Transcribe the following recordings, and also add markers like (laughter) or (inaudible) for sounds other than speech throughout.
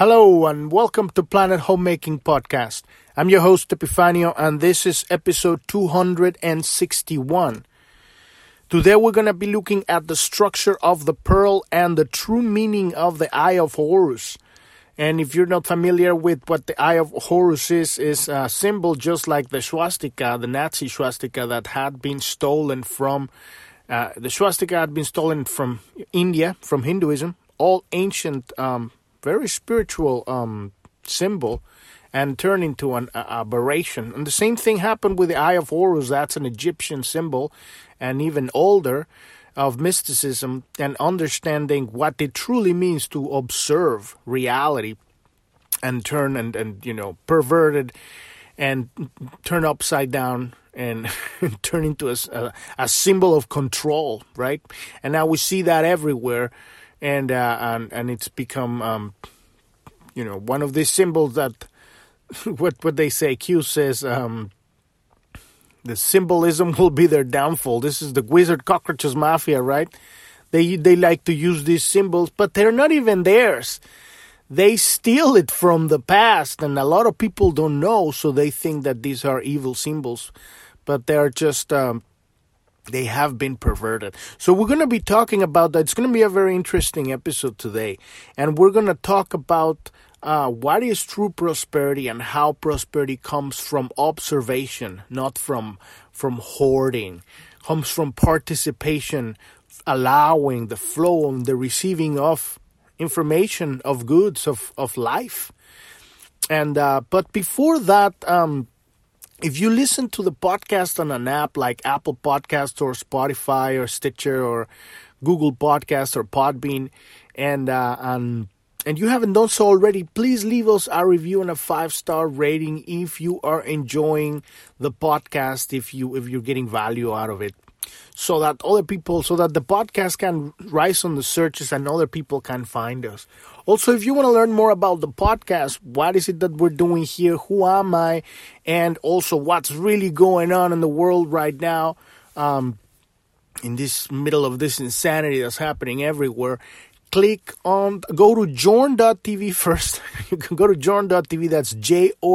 Hello and welcome to Planet Homemaking Podcast. I'm your host Epifanio and this is episode 261. Today we're going to be looking at the structure of the pearl and the true meaning of the Eye of Horus. And if you're not familiar with what the Eye of Horus is, is a symbol just like the swastika, the Nazi swastika that had been stolen from uh, the swastika had been stolen from India, from Hinduism, all ancient um, very spiritual um, symbol and turn into an uh, aberration. And the same thing happened with the Eye of Horus. That's an Egyptian symbol, and even older of mysticism and understanding what it truly means to observe reality and turn and, and you know perverted and turn upside down and (laughs) turn into a, a, a symbol of control, right? And now we see that everywhere and uh, and and it's become um, you know one of these symbols that (laughs) what what they say Q says um, the symbolism (laughs) will be their downfall. This is the wizard cockroaches mafia, right? They they like to use these symbols, but they're not even theirs. They steal it from the past, and a lot of people don't know, so they think that these are evil symbols, but they're just um, they have been perverted. So we're going to be talking about that. It's going to be a very interesting episode today, and we're going to talk about uh, what is true prosperity and how prosperity comes from observation, not from from hoarding. Comes from participation, allowing the flow and the receiving of information of goods of of life. And uh, but before that, um, if you listen to the podcast on an app like Apple Podcast or Spotify or Stitcher or Google Podcast or Podbean, and uh, and and you haven't done so already, please leave us a review and a five star rating if you are enjoying the podcast. If you if you're getting value out of it, so that other people, so that the podcast can rise on the searches and other people can find us. Also, if you want to learn more about the podcast, what is it that we're doing here? Who am I? And also, what's really going on in the world right now? Um, in this middle of this insanity that's happening everywhere, click on go to journ.tv (laughs) first you can go to journ.tv that's j-o-u-r-n.tv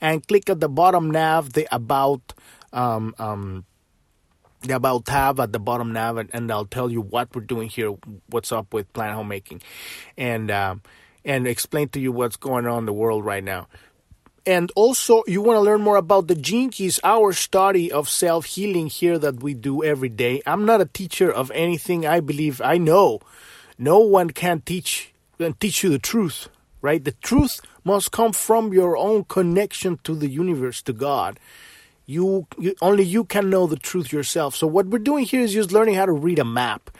and click at the bottom nav the about um, um, about tab at the bottom nav and, and, I'll tell you what we're doing here, what's up with Planet Homemaking, and um, and explain to you what's going on in the world right now. And also, you want to learn more about the Keys, our study of self healing here that we do every day. I'm not a teacher of anything. I believe I know no one can teach and teach you the truth, right? The truth must come from your own connection to the universe, to God. You, you, only you can know the truth yourself. So what we're doing here is just learning how to read a map,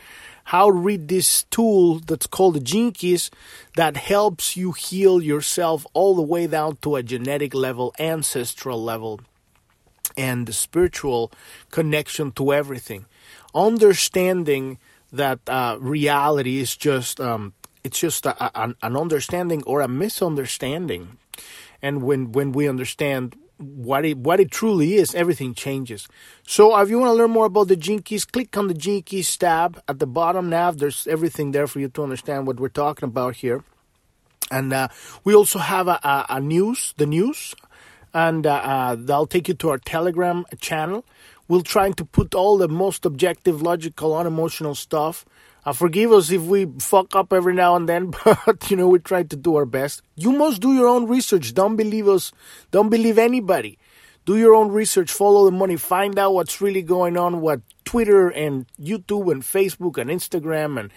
how to read this tool that's called the Keys that helps you heal yourself all the way down to a genetic level, ancestral level, and the spiritual connection to everything. Understanding that uh, reality is just um, it's just a, a, an understanding or a misunderstanding, and when when we understand what it what it truly is, everything changes. So if you want to learn more about the Gene Keys, click on the Gene Keys tab at the bottom nav. There's everything there for you to understand what we're talking about here. And uh, we also have a, a, a, news, the news, and uh, uh, that'll take you to our Telegram channel. We're trying to put all the most objective, logical, unemotional stuff uh, forgive us if we fuck up every now and then, (laughs) but you know, we try to do our best. You must do your own research. Don't believe us. Don't believe anybody. Do your own research, follow the money, find out what's really going on, what Twitter and YouTube and Facebook and Instagram and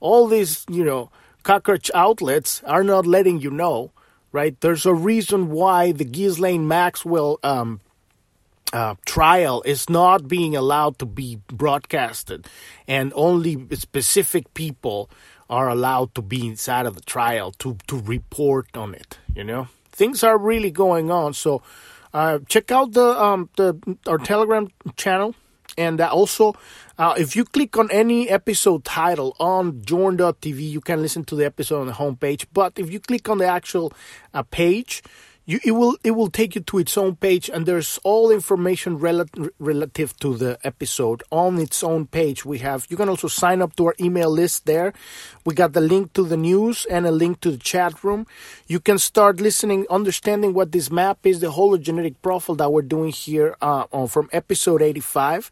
all these, you know, cockroach outlets are not letting you know, right? There's a reason why the Ghislaine Maxwell um, uh, trial is not being allowed to be broadcasted, and only specific people are allowed to be inside of the trial to to report on it. You know, things are really going on. So, uh, check out the um the our Telegram channel, and uh, also. Uh, if you click on any episode title on journ.tv, you can listen to the episode on the homepage. But if you click on the actual uh, page, you, it will it will take you to its own page and there's all information rel- relative to the episode. On its own page we have you can also sign up to our email list there. We got the link to the news and a link to the chat room. You can start listening understanding what this map is the hologenetic profile that we're doing here uh, on, from episode 85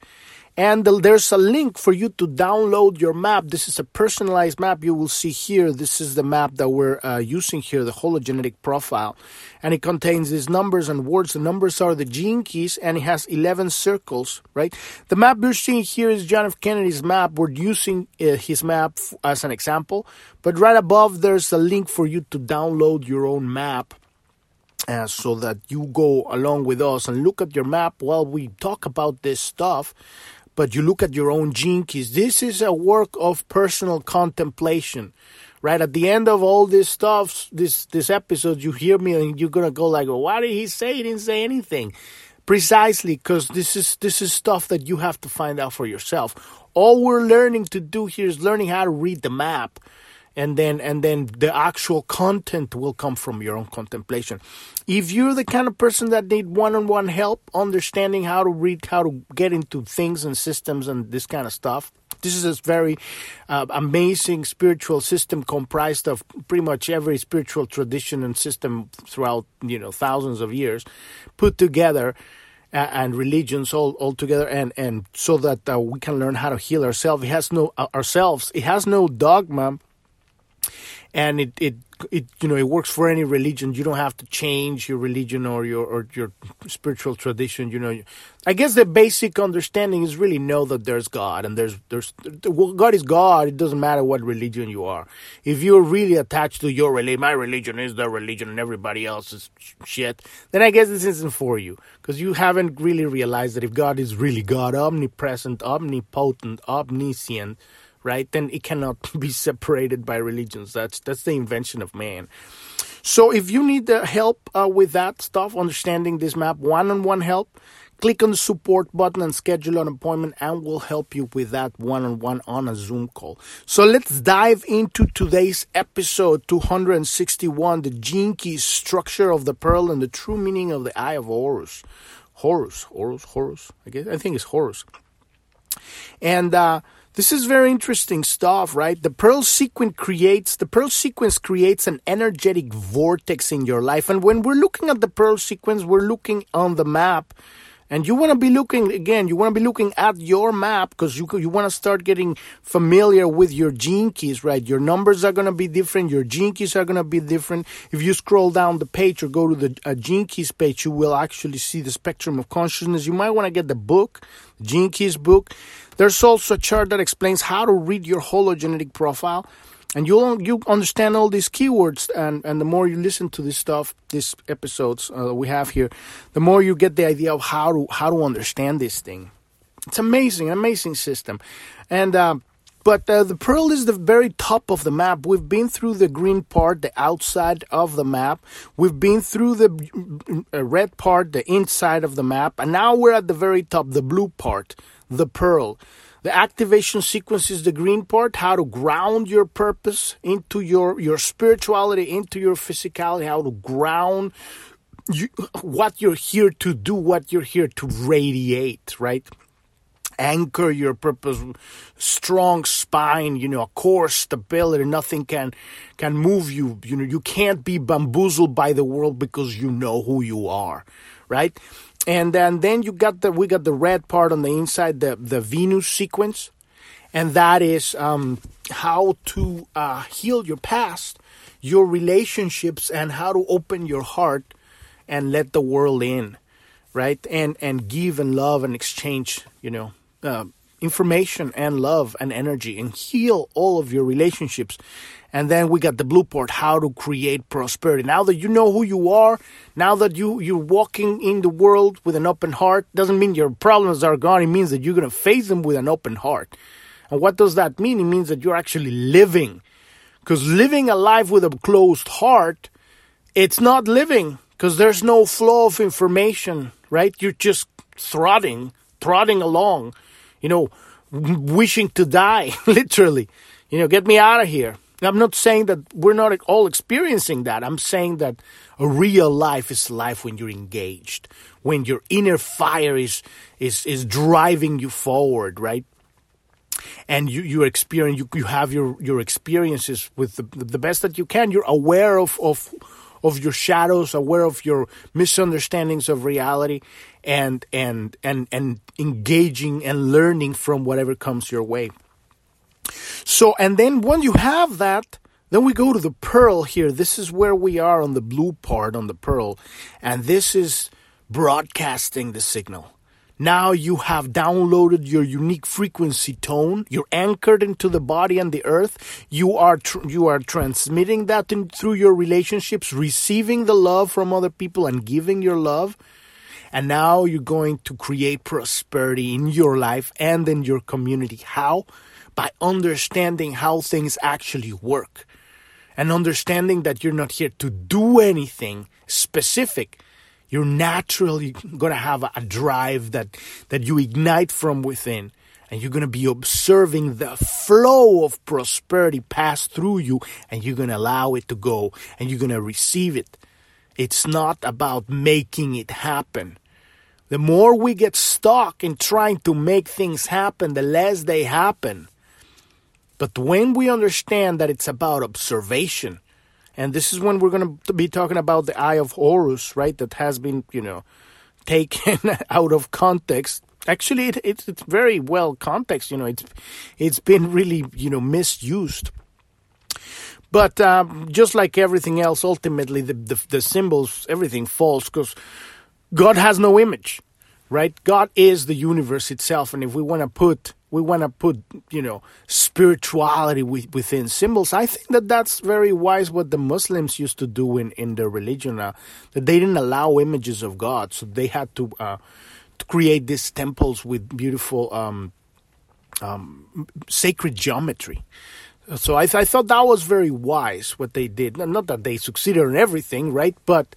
and there's a link for you to download your map. This is a personalized map you will see here. This is the map that we're uh, using here, the hologenetic profile. And it contains these numbers and words. The numbers are the gene keys and it has 11 circles, right? The map you're seeing here is John F. Kennedy's map. We're using uh, his map as an example. But right above, there's a link for you to download your own map. Uh, so that you go along with us and look at your map while we talk about this stuff but you look at your own gene keys. This is a work of personal contemplation, right? At the end of all this stuff, this this episode, you hear me and you're gonna go like, well, "Why did he say he didn't say anything?" Precisely because this is this is stuff that you have to find out for yourself. All we're learning to do here is learning how to read the map and then and then the actual content will come from your own contemplation. If you're the kind of person that need one-on-one help understanding how to read how to get into things and systems and this kind of stuff this is a very uh, amazing spiritual system comprised of pretty much every spiritual tradition and system throughout you know thousands of years put together uh, and religions all, all together and, and so that uh, we can learn how to heal ourselves. It has no uh, ourselves it has no dogma and it, it it you know it works for any religion. You don't have to change your religion or your or your spiritual tradition you know. I guess the basic understanding is really know that there's god and there's there's well, god is god. It doesn't matter what religion you are. If you're really attached to your religion my religion is the religion and everybody else is shit then i guess this isn't for you. Because you haven't really realized that if god is really god omnipresent omnipotent omniscient right? Then it cannot (laughs) be separated by religions. That's that's the invention of man. So if you need the help uh, with that stuff, understanding this map, one-on-one help, click on the support button and schedule an appointment, and we'll help you with that one-on-one on a Zoom call. So let's dive into today's episode 261: the gene key structure of the pearl and the true meaning of the Eye of Horus. Horus, Horus, Horus. I guess I think it's Horus. And uh, this is very interesting stuff, right? The pearl sequence creates the pearl sequence creates an energetic vortex in your life. And when we're looking at the pearl sequence, we're looking on the map. And you want to be looking again, you want to be looking at your map because you you want to start getting familiar with your gene keys, right? Your numbers are going to be different, your gene keys are going to be different. If you scroll down the page or go to the uh, gene keys page, you will actually see the spectrum of consciousness. You might want to get the book, Gene Keys book. There's also a chart that explains how to read your hologenetic profile. And you'll you understand all these keywords, and, and the more you listen to this stuff, these episodes uh, we have here, the more you get the idea of how to how to understand this thing. It's amazing, amazing system, and uh, but uh, the pearl is the very top of the map. We've been through the green part, the outside of the map. We've been through the uh, red part, the inside of the map, and now we're at the very top, the blue part the pearl. The activation sequence is the green part, how to ground your purpose into your, your spirituality, into your physicality, how to ground you, what you're here to do, what you're here to radiate, right? Anchor your purpose, strong spine, you know, a core stability. Nothing can can move you. You know, you can't be bamboozled by the world because you know who you are, right? And then then you got the we got the red part on the inside the the venus sequence. And that is um, how to uh, heal your past your relationships and how to open your heart and let the world in right? And and give and love and exchange you know uh, information and love and energy and heal all of your relationships and then we got the blue part, how to create prosperity. Now that you know who you are, now that you, you're walking in the world with an open heart, doesn't mean your problems are gone. It means that you're going to face them with an open heart. And what does that mean? It means that you're actually living. Because living a life with a closed heart, it's not living because there's no flow of information, right? You're just throttling, trotting along, you know, wishing to die, (laughs) literally. You know, get me out of here I'm not saying that we're not all experiencing that. I'm saying that a real life is life when you're engaged, when your inner fire is is is driving you forward, right? And you you experience you, you have your your experiences with the, the best that you can. You're aware of of of your shadows, aware of your misunderstandings of reality, and and and and engaging and learning from whatever comes your way. So, and then when you have that, then we go to the pearl here. This is where we are on the blue part on the pearl, and this is broadcasting the signal. Now you have downloaded your unique frequency tone. You're anchored into the body and the earth. You are tr- you are transmitting that in, through your relationships, receiving the love from other people and giving your love. And now you're going to create prosperity in your life and in your community. How? By understanding how things actually work and understanding that you're not here to do anything specific you're naturally going to have a drive that, that you ignite from within. And you're going to be observing the flow of prosperity pass through you, and you're going to allow it to go, and you're going to receive it. It's not about making it happen. The more we get stuck in trying to make things happen, the less they happen. But when we understand that it's about observation, and this is when we're going to be talking about the Eye of Horus, right? That has been, you know, taken (laughs) out of context. Actually, it, it's it's very well context. You know, it's it's been really you know misused. But um, just like everything else, ultimately the, the, the symbols, everything falls because God has no image, right? God is the universe itself, and if we want to put we want to put you know spirituality within symbols i think that that's very wise what the muslims used to do in in their religion uh, that they didn't allow images of god so they had to uh, to create these temples with beautiful um, um, sacred geometry so I, th- I thought that was very wise what they did. Not that they succeeded in everything right? But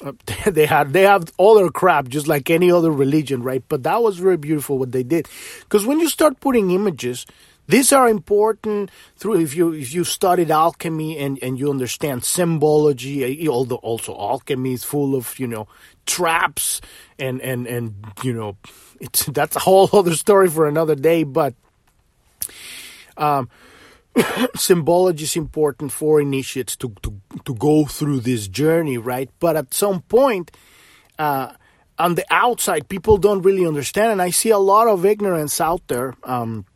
(laughs) they had they have all their crap just like any other religion right? But that was very beautiful what they did. Because when you start putting images these are important through if you if you studied alchemy and and you understand symbology although also alchemy is full of you know traps and and and you know it's (laughs) that's a whole other story for another day but um (coughs) symbology is important for initiates to, to, to go through this journey, right? But at some point, uh, on the outside, people don't really understand, and I see a lot of ignorance out there um,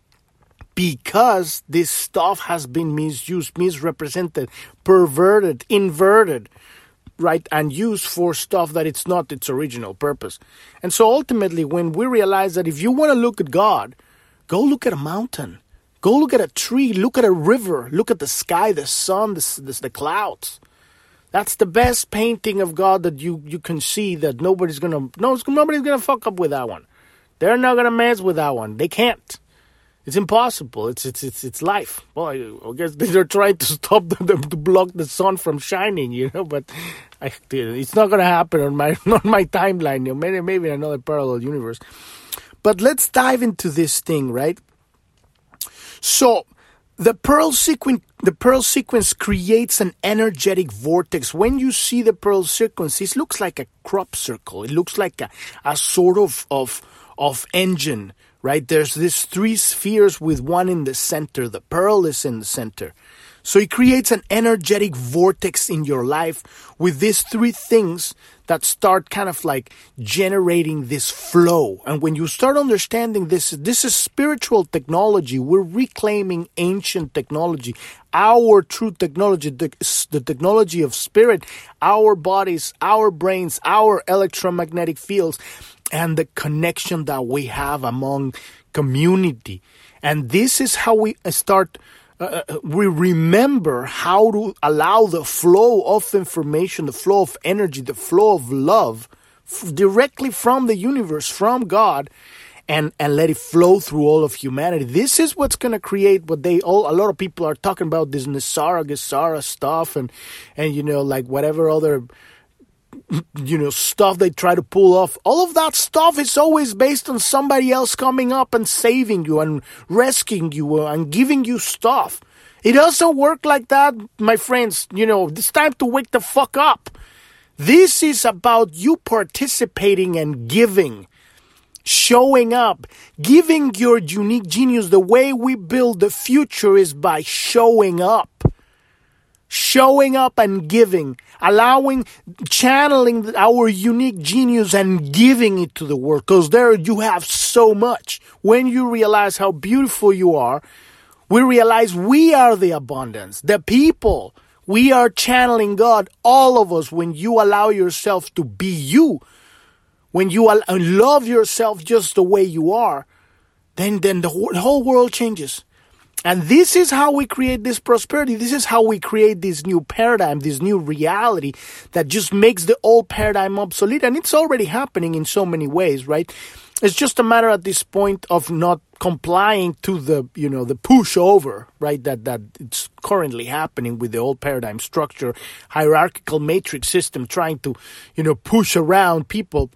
because this stuff has been misused, misrepresented, perverted, inverted, right, and used for stuff that it's not its original purpose. And so ultimately, when we realize that if you want to look at God, go look at a mountain Go look at a tree, look at a river, look at the sky, the sun, the, the, the clouds. That's the best painting of God that you, you can see that nobody's gonna no nobody's gonna fuck up with that one. They're not gonna mess with that one. They can't. It's impossible. It's it's it's it's life. Well, I, guess (laughs) they're trying to stop (laughs) them to block the sun from shining, you know. But I, it's not gonna happen on my (laughs) on my timeline. You know, maybe maybe in another parallel universe. But let's dive into this thing, right? So the pearl sequence the pearl sequence creates an energetic vortex. When you see the pearl sequence it looks like a crop circle. It looks like a, a sort of of of engine right? There's these three spheres with one in the center. The pearl is in the center. So it creates an energetic vortex in your life with these three things that start kind of like generating this flow. And when you start understanding this, this is spiritual technology. We're reclaiming ancient technology, our true technology, the, the technology of spirit, our bodies, our brains, our electromagnetic fields, and the connection that we have among community. And this is how we start we remember how to allow the flow of information, the flow of energy, the flow of love f- directly from the universe, from God, and, and let it flow through all of humanity. This is what's going to create what they all, a lot of people are talking about this NESARA, GESARA stuff and, and, you know, like whatever other you know, stuff they try to pull off. All of that stuff is always based on somebody else coming up and saving you and rescuing you and giving you stuff. It doesn't work like that, my friends. You know, it's time to wake the fuck up. This is about you participating and giving, showing up, giving your unique genius. The way we build the future is by showing up showing up and giving, allowing, channeling our unique genius and giving it to the world. Because there you have so much. When you realize how beautiful you are, we realize we are the abundance, the people. We are channeling God, all of us, when you allow yourself to be you, when you love yourself just the way you are, then, then the whole world changes. And this is how we create this prosperity. This is how we create this new paradigm, this new reality that just makes the old paradigm obsolete. And it's already happening in so many ways, right? It's just a matter at this point of not complying to the, you know, the pushover, right? That, that it's currently happening with the old paradigm structure, hierarchical matrix system trying to, you know, push around people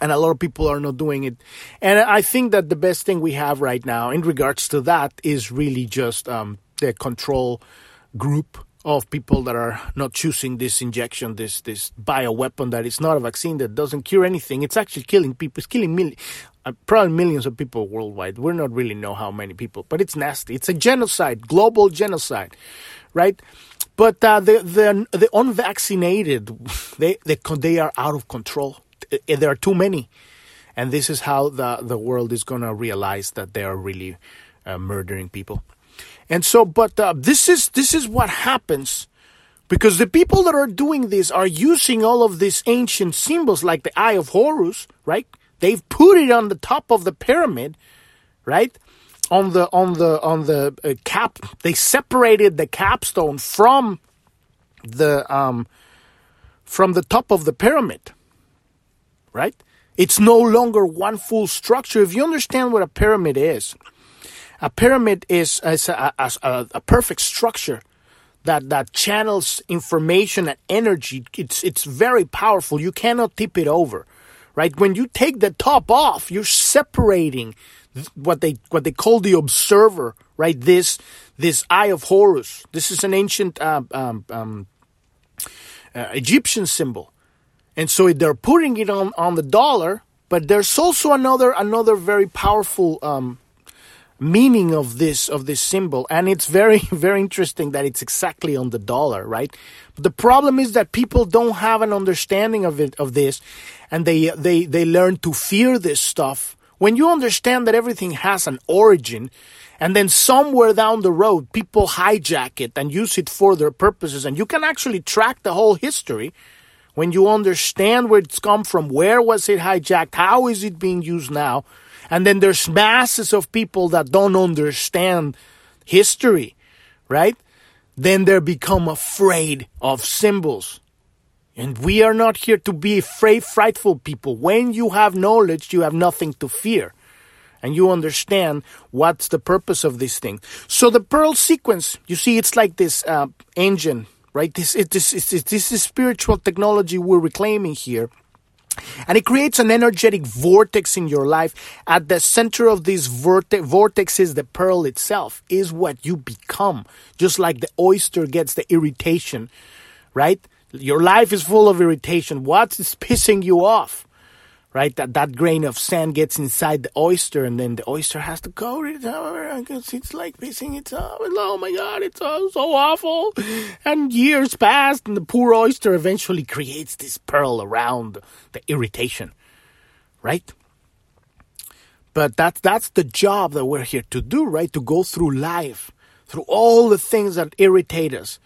and a lot of people are not doing it. And I think that the best thing we have right now in regards to that is really just um, the control group of people that are not choosing this injection, this this bioweapon that is not a vaccine that doesn't cure anything. It's actually killing people. It's killing uh, probably millions of people worldwide. We don't really know how many people, but it's nasty. It's a genocide, global genocide, right? But uh, the the the unvaccinated, (laughs) they they they are out of control there are too many, and this is how the the world is gonna realize that they are really uh, murdering people. And so, but uh, this is this is what happens because the people that are doing this are using all of these ancient symbols, like the Eye of Horus, right? They've put it on the top of the pyramid, right? On the on the on the uh, cap, they separated the capstone from the um from the top of the pyramid right? It's no longer one full structure. If you understand what a pyramid is, a pyramid is, is a, a, a, a perfect structure that, that channels information and energy. It's, it's very powerful. You cannot tip it over, right? When you take the top off, you're separating what they, what they call the observer, right? This, this eye of Horus. This is an ancient, uh, um, um, uh, Egyptian symbol and so they're putting it on, on the dollar, but there's also another another very powerful um, meaning of this of this symbol, and it's very (laughs) very interesting that it's exactly on the dollar, right? But the problem is that people don't have an understanding of it of this, and they they they learn to fear this stuff. When you understand that everything has an origin, and then somewhere down the road people hijack it and use it for their purposes, and you can actually track the whole history when you understand where it's come from, where was it hijacked, how is it being used now, and then there's masses of people that don't understand history, right? Then they become afraid of symbols. And we are not here to be afraid, frightful people. When you have knowledge, you have nothing to fear. And you understand what's the purpose of this thing. So the pearl sequence, you see, it's like this uh, engine right? This, it, this, this, this is spiritual technology we're reclaiming here. And it creates an energetic vortex in your life. At the center of this vortex, vortex is the pearl itself, is what you become. Just like the oyster gets the irritation, right? Your life is full of irritation. What is pissing you off? Right? That that grain of sand gets inside the oyster, and then the oyster has to coat it over. It's like pissing it off. Oh my god, it's so, so awful. And years pass, and the poor oyster eventually creates this pearl around the irritation, right? But that's that's the job that we're here to do, right? To go through life, through all the things that irritate us.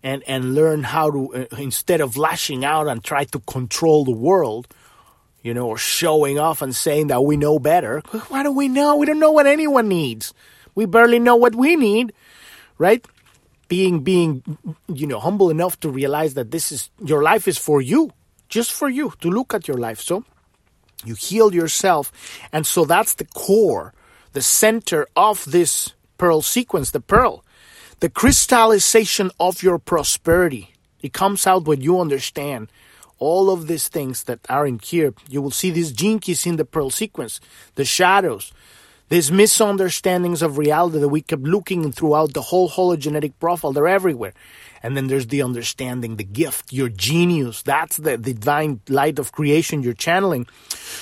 And, and learn how to, uh, instead of lashing out and try to control the world, you know, or showing off and saying that we know better. Why do we know? We don't know what anyone needs. We barely know what we need, right? Being being you know humble enough to realize that this is your life is for you, just for you to look at your life. So you heal yourself, and so that's the core, the center of this pearl sequence, the pearl, the crystallization of your prosperity. It comes out when you understand all of these things that are in here, you will see these gene keys in the pearl sequence, the shadows, These misunderstandings of reality that we kept looking throughout the whole hologenetic profile, they're everywhere. And then there's the understanding, the gift, your genius. That's the, divine light of creation you're channeling.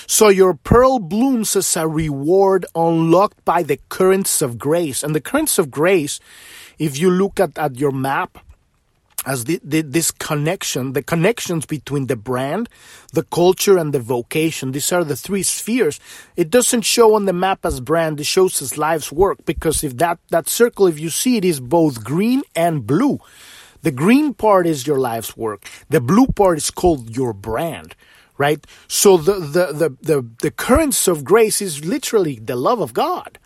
So your pearl blooms as a reward unlocked by the currents of grace. And the currents of grace, if you look at, at your map, as the, the, this connection, the connections between the brand, the culture, and the vocation. These are the three spheres. It doesn't show on the map as brand, it shows as life's work because if that, that circle, if you see it, is both green and blue. The green part is your life's work. The blue part is called your brand, right? So the, the, the, the, the currents of grace is literally the love of God,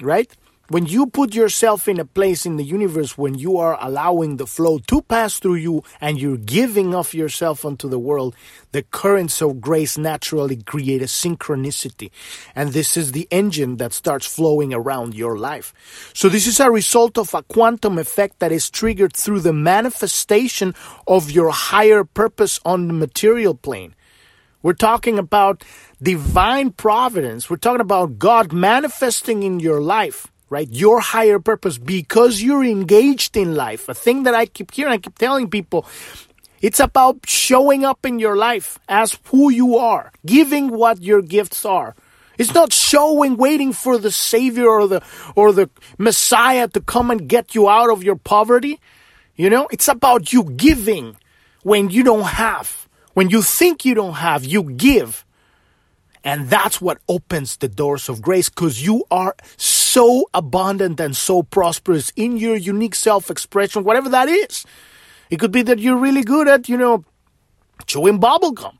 right? When you put yourself in a place in the universe when you are allowing the flow to pass through you and you're giving of yourself unto the world, the currents of grace naturally create a synchronicity. And this is the engine that starts flowing around your life. So this is a result of a quantum effect that is triggered through the manifestation of your higher purpose on the material plane. We're talking about divine providence. We're talking about God manifesting in your life right? Your higher purpose because you're engaged in life. A thing that I keep hearing, I keep telling people, it's about showing up in your life as who you are, giving what your gifts are. It's not showing, waiting for the Savior or the, or the Messiah to come and get you out of your poverty. You know, it's about you giving when you don't have. When you think you don't have, you give. And that's what opens the doors of grace because you are abundant and so prosperous in your unique self expression, whatever that is. It could be that you're really good at, you know, chewing bubblegum.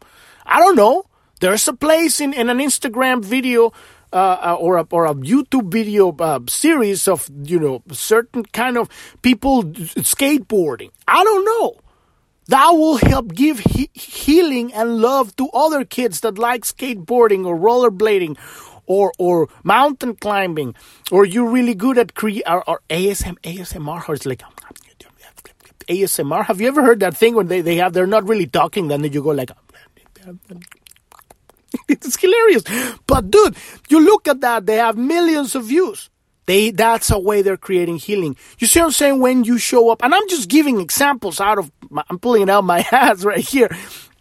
I don't know. There's a place in, in an Instagram video uh, uh or a or a YouTube video uh, series of you know certain kind of people skateboarding. I don't know. That will help give he- healing and love to other kids that like skateboarding or rollerblading or or mountain climbing or you're really good at cre- or, or ASM ASMR it's like oh, ASMR have you ever heard that thing when they, they have they're not really talking then you go like oh, (laughs) it's hilarious but dude you look at that they have millions of views they, that's a way they're creating healing. You see what I'm saying? When you show up, and I'm just giving examples out of, my, I'm pulling it out my (laughs) ass right here.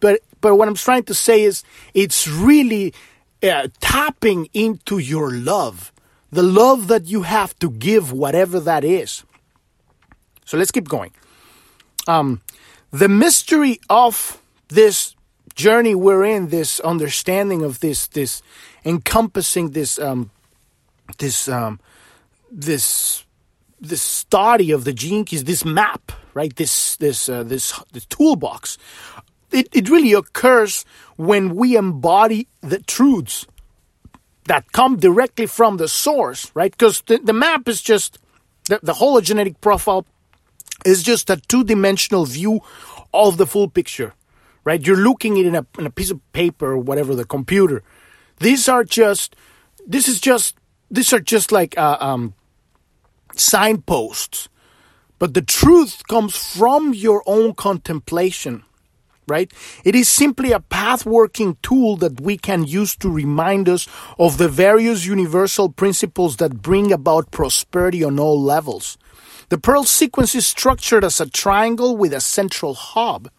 But, but what I'm trying to say is it's really uh, tapping into your love, the love that you have to give, whatever that is. So let's keep going. Um, the mystery of this journey we're in, this understanding of this, this encompassing this, um, this um, this this study of the gene keys, this map, right? This this uh, this this toolbox. It it really occurs when we embody the truths that come directly from the source, right? Because the, the map is just the, the hologenetic profile is just a two dimensional view of the full picture, right? You're looking at it in a, in a piece of paper or whatever, the computer. These are just, this is just, these are just like uh, um, signposts. But the truth comes from your own contemplation, right? It is simply a path working tool that we can use to remind us of the various universal principles that bring about prosperity on all levels. The Pearl sequence is structured as a triangle with a central hub.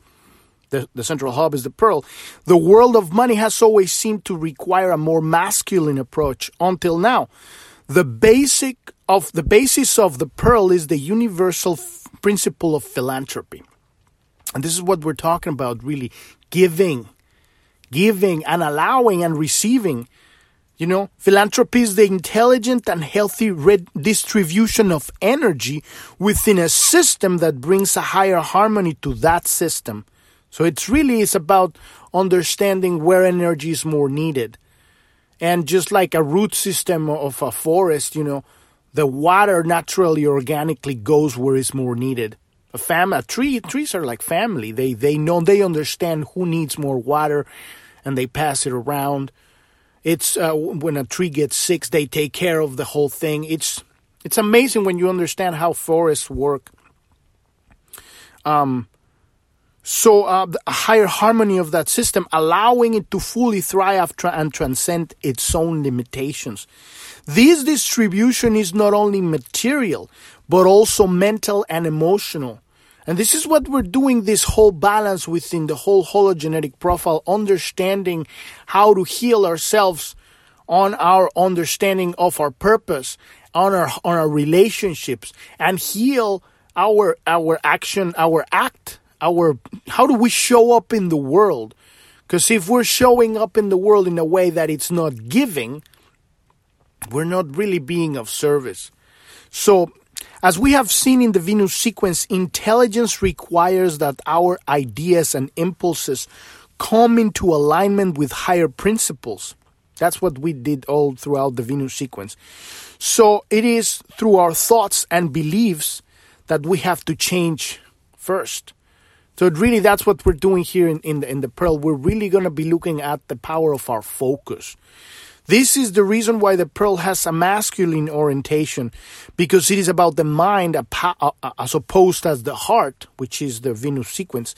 The, the central hub is the pearl. The world of money has always seemed to require a more masculine approach until now. The basic of the basis of the pearl is the universal f- principle of philanthropy. And this is what we're talking about really giving, giving and allowing and receiving. You know, philanthropy is the intelligent and healthy redistribution of energy within a system that brings a higher harmony to that system. So it's really is about understanding where energy is more needed. And just like a root system of a forest, you know, the water naturally, organically goes where it's more needed. A fam, a tree, trees are like family. They they know they understand who needs more water, and they pass it around. It's uh, when a tree gets sick, they take care of the whole thing. It's it's amazing when you understand how forests work. Um, So uh, a higher harmony of that system, allowing it to fully thrive and transcend its own limitations. This distribution is not only material, but also mental and emotional. And this is what we're doing this whole balance within the whole hologenetic profile, understanding how to heal ourselves on our understanding of our purpose, on our on our relationships, and heal our our action, our act our how do we show up in the world? Because if we're showing up in the world in a way that it's not giving, we're not really being of service. So, as we have seen in the Venus sequence, intelligence requires that our ideas and impulses come into alignment with higher principles. That's what we did all throughout the Venus sequence. So, it is through our thoughts and beliefs that we have to change first. So really, that's what we're doing here in, in the, in the Pearl. We're really going to be looking at the power of our focus. This is the reason why the Pearl has a masculine orientation, because it is about the mind as opposed as the heart, which is the Venus sequence.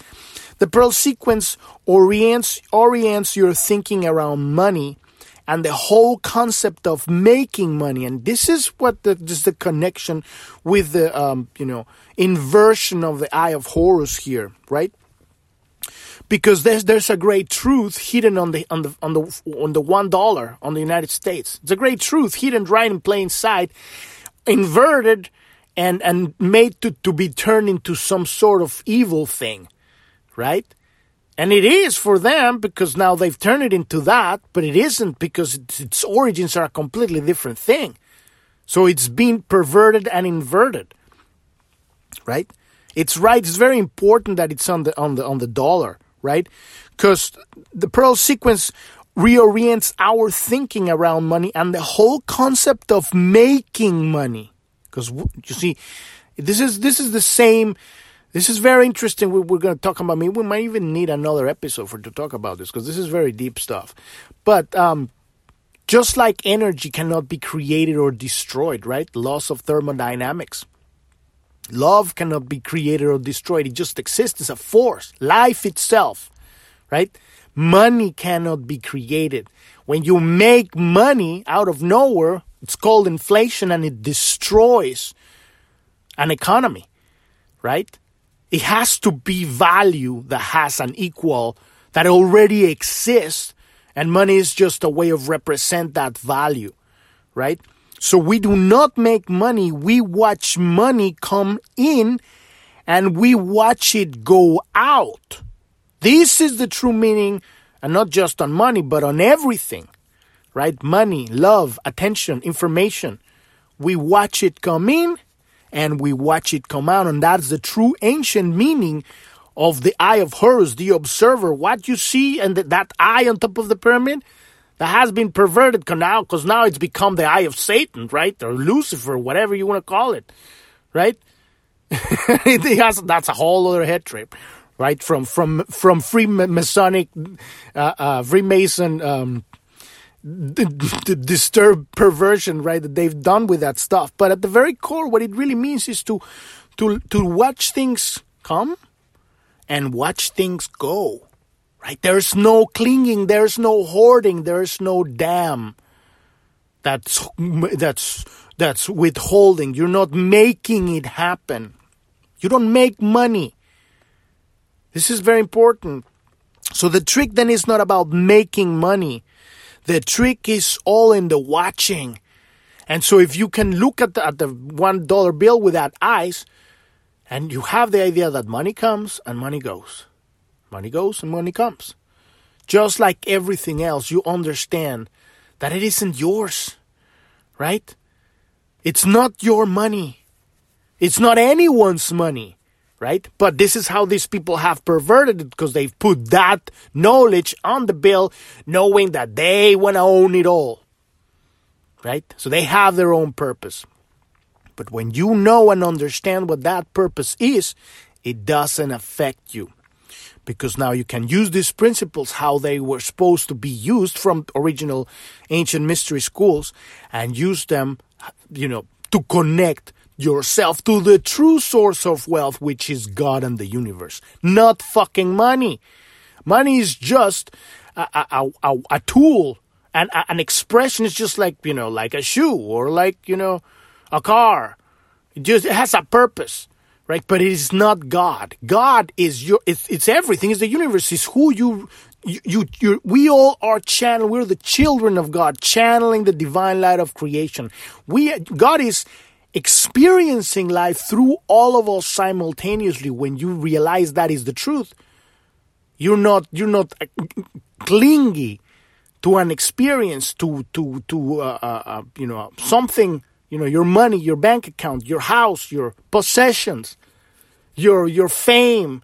The Pearl sequence orients orients your thinking around money and the whole concept of making money. And this is what the, this is the connection with the um, you know inversion of the eye of Horus here, right? Because there's there's a great truth hidden on the on the on the on the one dollar on the United States. It's a great truth hidden right in plain sight, inverted and and made to, to be turned into some sort of evil thing, right? And it is for them because now they've turned it into that, but it isn't because its, its origins are a completely different thing. So it's been perverted and inverted. Right? It's right. It's very important that it's on the on the on the dollar, right? Because the pearl sequence reorients our thinking around money and the whole concept of making money. Because you see, this is this is the same this is very interesting. We, are going to talk about. Mean, we might even need another episode for to talk about this because this is very deep stuff. But um, just like energy cannot be created or destroyed, right? Laws of thermodynamics. Love cannot be created or destroyed. It just exists as a force. Life itself, right? Money cannot be created. When you make money out of nowhere, it's called inflation and it destroys an economy, right? It has to be value that has an equal that already exists, and money is just a way of represent that value, right? So we do not make money, we watch money come in and we watch it go out. This is the true meaning, and not just on money, but on everything, right? Money, love, attention, information. We watch it come in and we watch it come out. And that's the true ancient meaning of the eye of Horus, the observer. What you see and that eye on top of the pyramid that has been perverted now because now it's become the eye of Satan, right? Or Lucifer, whatever you want to call it, right? (laughs) that's a whole other head trip, right? From from from Freemasonic, uh, uh, Freemason um, the, the disturbed perversion, right, that they've done with that stuff. But at the very core, what it really means is to to to watch things come and watch things go. Right? There's no clinging, there's no hoarding, there's no dam. That's that's that's withholding. You're not making it happen. You don't make money. This is very important. So the trick then is not about making money. The trick is all in the watching. And so if you can look at the, at the one dollar bill with that eyes, and you have the idea that money comes and money goes. Money goes and money comes. Just like everything else, you understand that it isn't yours, right? It's not your money. It's not anyone's money right? But this is how these people have perverted it because they've put that knowledge on the bill, knowing that they want to own it all, right? So they have their own purpose. But when you know and understand what that purpose is, it doesn't affect you. Because now you can use these principles how they were supposed to be used from original ancient mystery schools and use them, you know, to connect yourself to the true source of wealth, which is God and the universe, not fucking money. Money is just a, a, a, a tool and an expression is just like, you know, like a shoe or like, you know, a car. It just it has a purpose, right? But it is not God. God is your, it's, it's everything. It's the universe. It's who you, you, you, we all are channel. We're the children of God, channeling the divine light of creation. We, God is experiencing life through all of us simultaneously when you realize that is the truth. You're not, you're not clingy to an experience, to to to uh, uh, uh, you know something, you know your money, your bank account, your house, your possessions, your your fame,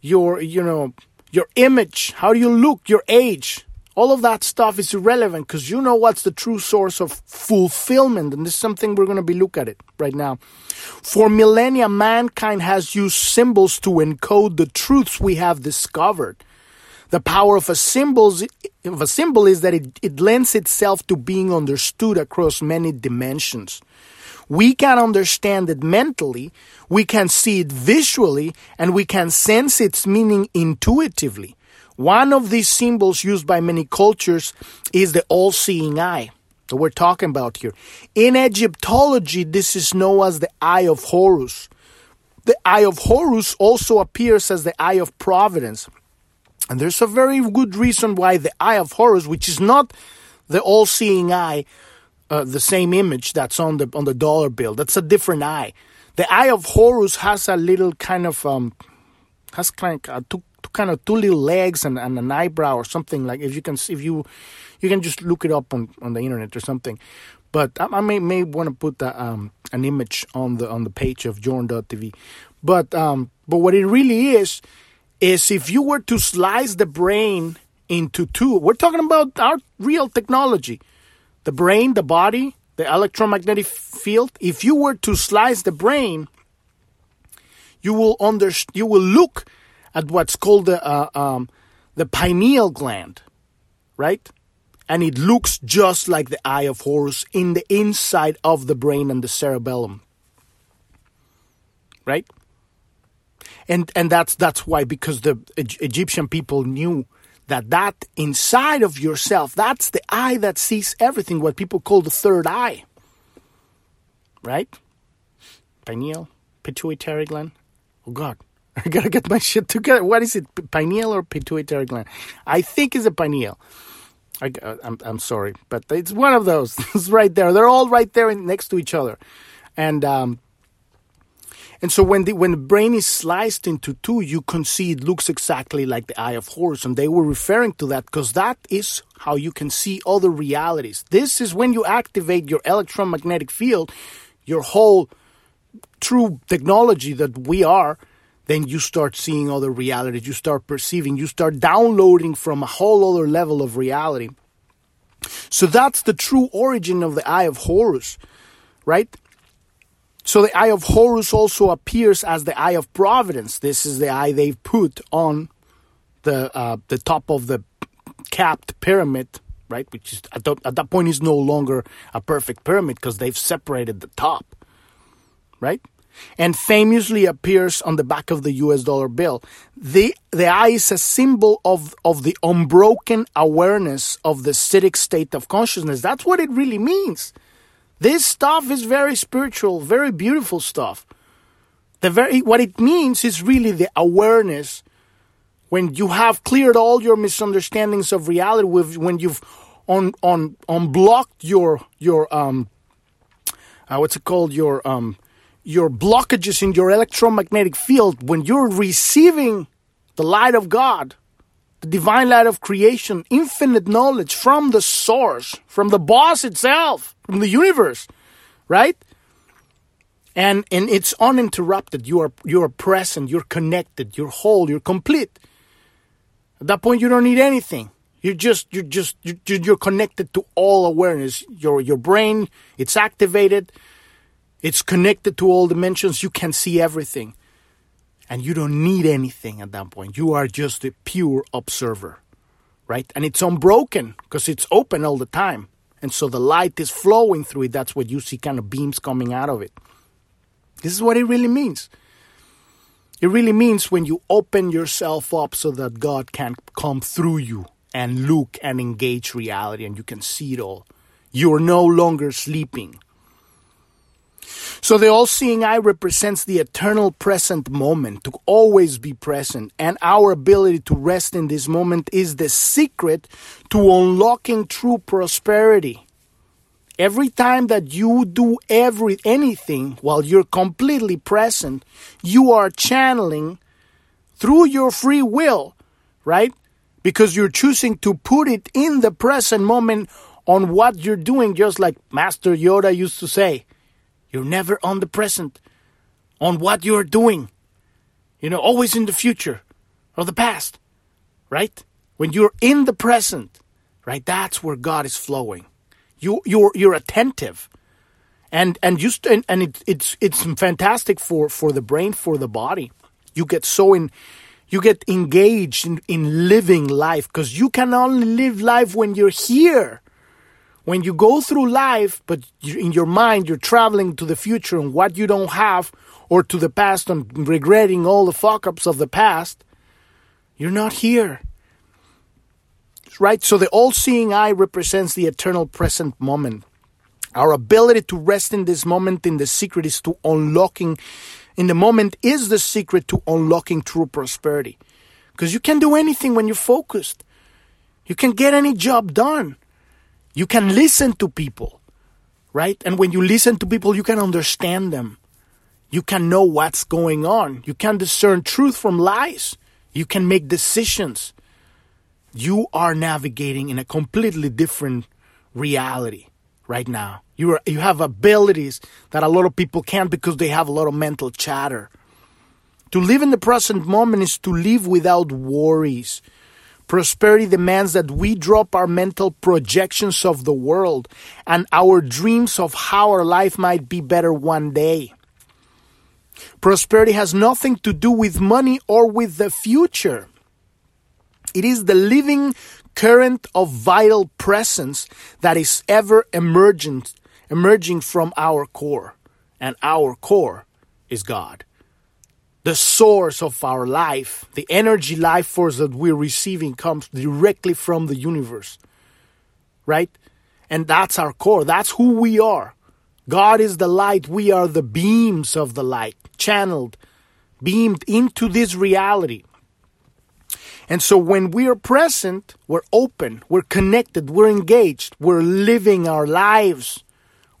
your you know your image, how you look, your age. All of that stuff is irrelevant because you know what's the true source of fulfillment, and this is something we're going to be look at it right now. For millennia, mankind has used symbols to encode the truths we have discovered the power of a symbol of a symbol is that it, it lends itself to being understood across many dimensions. We can understand it mentally, we can see it visually, and we can sense its meaning intuitively. One of these symbols used by many cultures is the all seeing eye that we're talking about here. In Egyptology, this is known as the Eye of Horus. The Eye of Horus also appears as the Eye of Providence. And there's a very good reason why the Eye of Horus, which is not the all-seeing eye, uh, the same image that's on the on the dollar bill. That's a different eye. The Eye of Horus has a little kind of um, has kind of uh, two, two, kind of two little legs and, and an eyebrow or something like. If you can, if you you can just look it up on, on the internet or something. But I, I may may want to put um, an image on the on the page of Journ.tv. But um, but what it really is is if you were to slice the brain into two, we're talking about our real technology, the brain, the body, the electromagnetic field. If you were to slice the brain, you will under, you will look at what's called the uh, um, the pineal gland, right? And it looks just like the eye of Horus in the inside of the brain and the cerebellum, right? and and that's that's why because the Egyptian people knew that that inside of yourself that's the eye that sees everything what people call the third eye. Right? Pineal pituitary gland. Oh god. (laughs) I gotta get my shit together. What is it pineal or pituitary gland? I think it's a pineal. I, am I'm, I'm sorry but it's one of those. (laughs) It's right there. They're all right there next to each other. And um, and so when the when the brain is sliced into two, you can see it looks exactly like the eye of Horus, and they were referring to that because that is how you can see other realities. This is when you activate your electromagnetic field, your whole true technology that we are. Then you start seeing other realities. You start perceiving. You start downloading from a whole other level of reality. So that's the true origin of the Eye of Horus, right? So the eye of Horus also appears as the eye of providence. This is the eye they've put on the uh, the top of the capped pyramid, right? Which is at, at that point is no longer a perfect pyramid because they've separated the top, right? And famously appears on the back of the U.S. dollar bill. The the eye is a symbol of of the unbroken awareness of the Siddhic state of consciousness. That's what it really means. This stuff is very spiritual, very beautiful stuff. The very what it means is really the awareness when you have cleared all your misunderstandings of reality with when you've on on unblocked your your um uh, what's it called your um your blockages in your electromagnetic field when you're receiving the light of God the divine light of creation, infinite knowledge from the source, from the boss itself, from the universe, right? And and it's uninterrupted. You are you are present, you're connected, you're whole, you're complete. At that point you don't need anything. You're just you're just you're, you're connected to all awareness. Your your brain, it's activated. It's connected to all dimensions. You can see everything and you don't need anything at that point. You are just a pure observer, right? And it's unbroken because it's open all the time. And so the light is flowing through it. That's what you see kind of beams coming out of it. This is what it really means. It really means when you open yourself up so that God can come through you and look and engage reality and you can see it all. You're no longer sleeping. So the all seeing eye represents the eternal present moment, to always be present. And our ability to rest in this moment is the secret to unlocking true prosperity. Every time that you do every anything while you're completely present, you are channeling through your free will, right? Because you're choosing to put it in the present moment on what you're doing, just like Master Yoda used to say. You're never on the present, on what you're doing. You know, always in the future or the past, right? When you're in the present, right? That's where God is flowing. You you're you're attentive, and and just and, and it, it's it's fantastic for for the brain for the body. You get so in. You get engaged in, in living life because you can only live life when you're here when you go through life, but in your mind you're traveling to the future and what you don't have, or to the past and regretting all the fuck ups of the past, you're not here. Right? So the all seeing eye represents the eternal present moment. Our ability to rest in this moment in the secret is to unlocking, in the moment is the secret to unlocking true prosperity. Because you can do anything when you're focused. You can get any job done. You can listen to people, right? And when you listen to people, you can understand them. You can know what's going on. You can discern truth from lies. You can make decisions. You are navigating in a completely different reality right now. You are, you have abilities that a lot of people can't because they have a lot of mental chatter. To live in the present moment is to live without worries. Prosperity demands that we drop our mental projections of the world and our dreams of how our life might be better one day. Prosperity has nothing to do with money or with the future. It is the living current of vital presence that is ever emergent, emerging from our core. And our core is God the source of our life, the energy life force that we're receiving comes directly from the universe. Right? And that's our core. That's who we are. God is the light. We are the beams of the light, channeled, beamed into this reality. And so when we are present, we're open, we're connected, we're engaged, we're living our lives.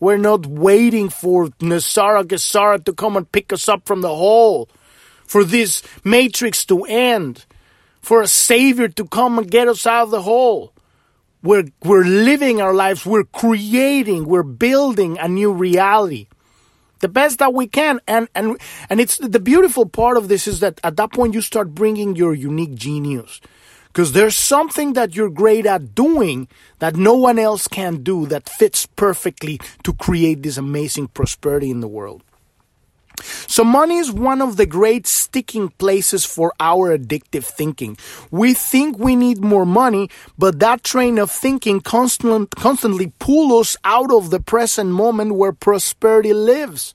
We're not waiting for NESARA GESARA to come and pick us up from the hole for this matrix to end, for a savior to come and get us out of the hole. We're, we're living our lives, we're creating, we're building a new reality. The best that we can. And, and, and it's the beautiful part of this is that at that point you start bringing your unique genius. Because there's something that you're great at doing that no one else can do that fits perfectly to create this amazing prosperity in the world. So money is one of the great sticking places for our addictive thinking. We think we need more money, but that train of thinking constant, constantly pull us out of the present moment where prosperity lives.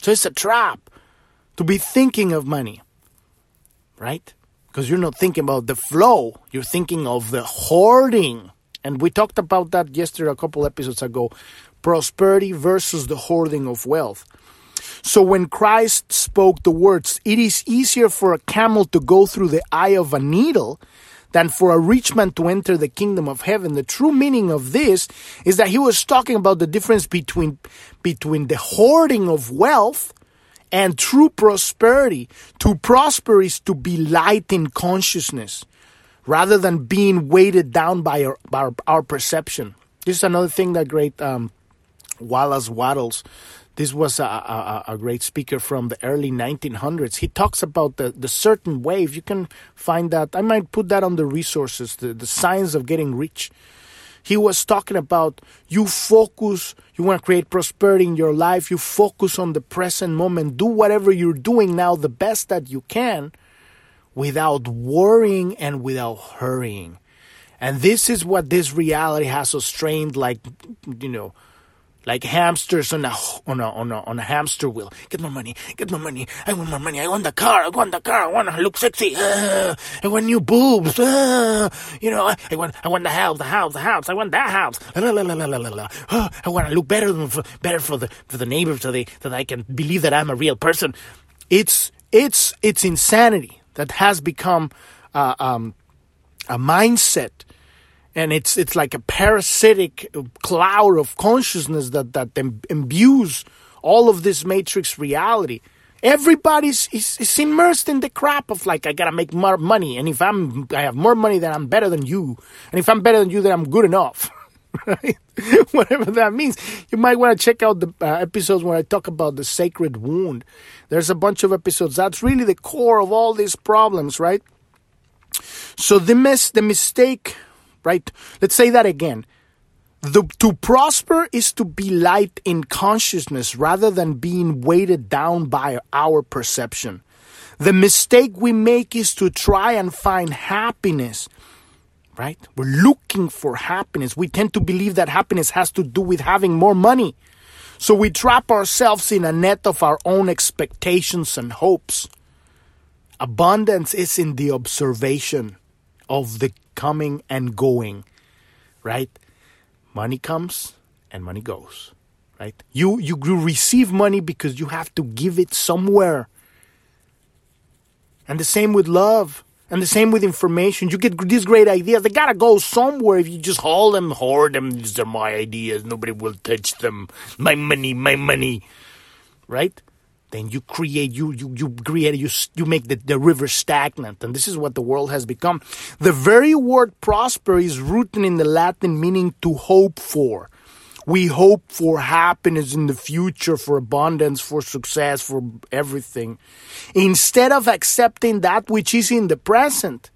So it's a trap to be thinking of money, right? Because you're not thinking about the flow, you're thinking of the hoarding. And we talked about that yesterday, a couple episodes ago. Prosperity versus the hoarding of wealth. So when Christ spoke the words, it is easier for a camel to go through the eye of a needle than for a rich man to enter the kingdom of heaven. The true meaning of this is that he was talking about the difference between, between the hoarding of wealth and true prosperity. To prosper is to be light in consciousness rather than being weighted down by our, our, our perception. This is another thing that great um, Wallace Wattles this was a, a, a, great speaker from the early 1900s. He talks about the, the certain way. You can find that. I might put that on the resources, the, the science of getting rich. He was talking about you focus, you want to create prosperity in your life, you focus on the present moment, do whatever you're doing now the best that you can without worrying and without hurrying. And this is what this reality has us trained like, you know, like hamsters on a on a on a on a hamster wheel. Get more money, get more money. I want more money. I want the car. I want the car. I want to look sexy. Uh, I want new boobs. Uh, you know, I, want I want the house, the house, the house. I want that house. La, la, la, la, la, la, la. Uh, I want to look better than for, better for the for the neighbors, so they that I can believe that I'm a real person. It's it's it's insanity that has become uh, um, a mindset and it's it's like a parasitic cloud of consciousness that that imbues all of this matrix reality. Everybody's is, is immersed in the crap of like i gotta make more money and if i'm i have more money then i'm better than you. And if i'm better than you then i'm good enough. (laughs) Right? (laughs) Whatever that means. You might want to check out the uh, episodes where i talk about the sacred wound. There's a bunch of episodes. That's really the core of all these problems right? So the mis- the mistake right? Let's say that again. The, to prosper is to be light in consciousness rather than being weighted down by our perception. The mistake we make is to try and find happiness, right? We're looking for happiness. We tend to believe that happiness has to do with having more money. So we trap ourselves in a net of our own expectations and hopes. Abundance is in the observation of the coming and going, right? Money comes and money goes, right? You you receive money because you have to give it somewhere. And the same with love. And the same with information. You get these great ideas. They gotta go somewhere. If you just haul them, hoard them, these are my ideas. Nobody will touch them. My money, my money. Right? Then you create you you you create you you make the, the river stagnant. And this is what the world has become. The very word prosper is rooted in the latin meaning to hope for. We hope for happiness in the future for abundance for success for everything. Instead of accepting that which is in the present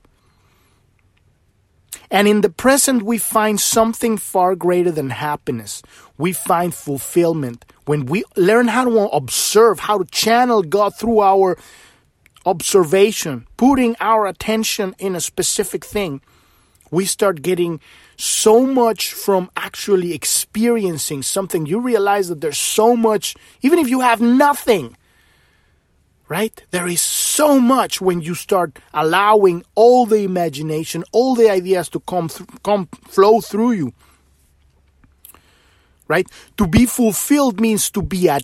and in the present, we find something far greater than happiness. We find fulfillment when we learn how to observe, how to channel God through our observation, putting our attention in a specific thing. We start getting so much from actually experiencing something. You realize that there's so much, even if you have nothing, right? There is so much when you start allowing all the imagination, all the ideas to come, th- come flow through you. Right? To be fulfilled means to be at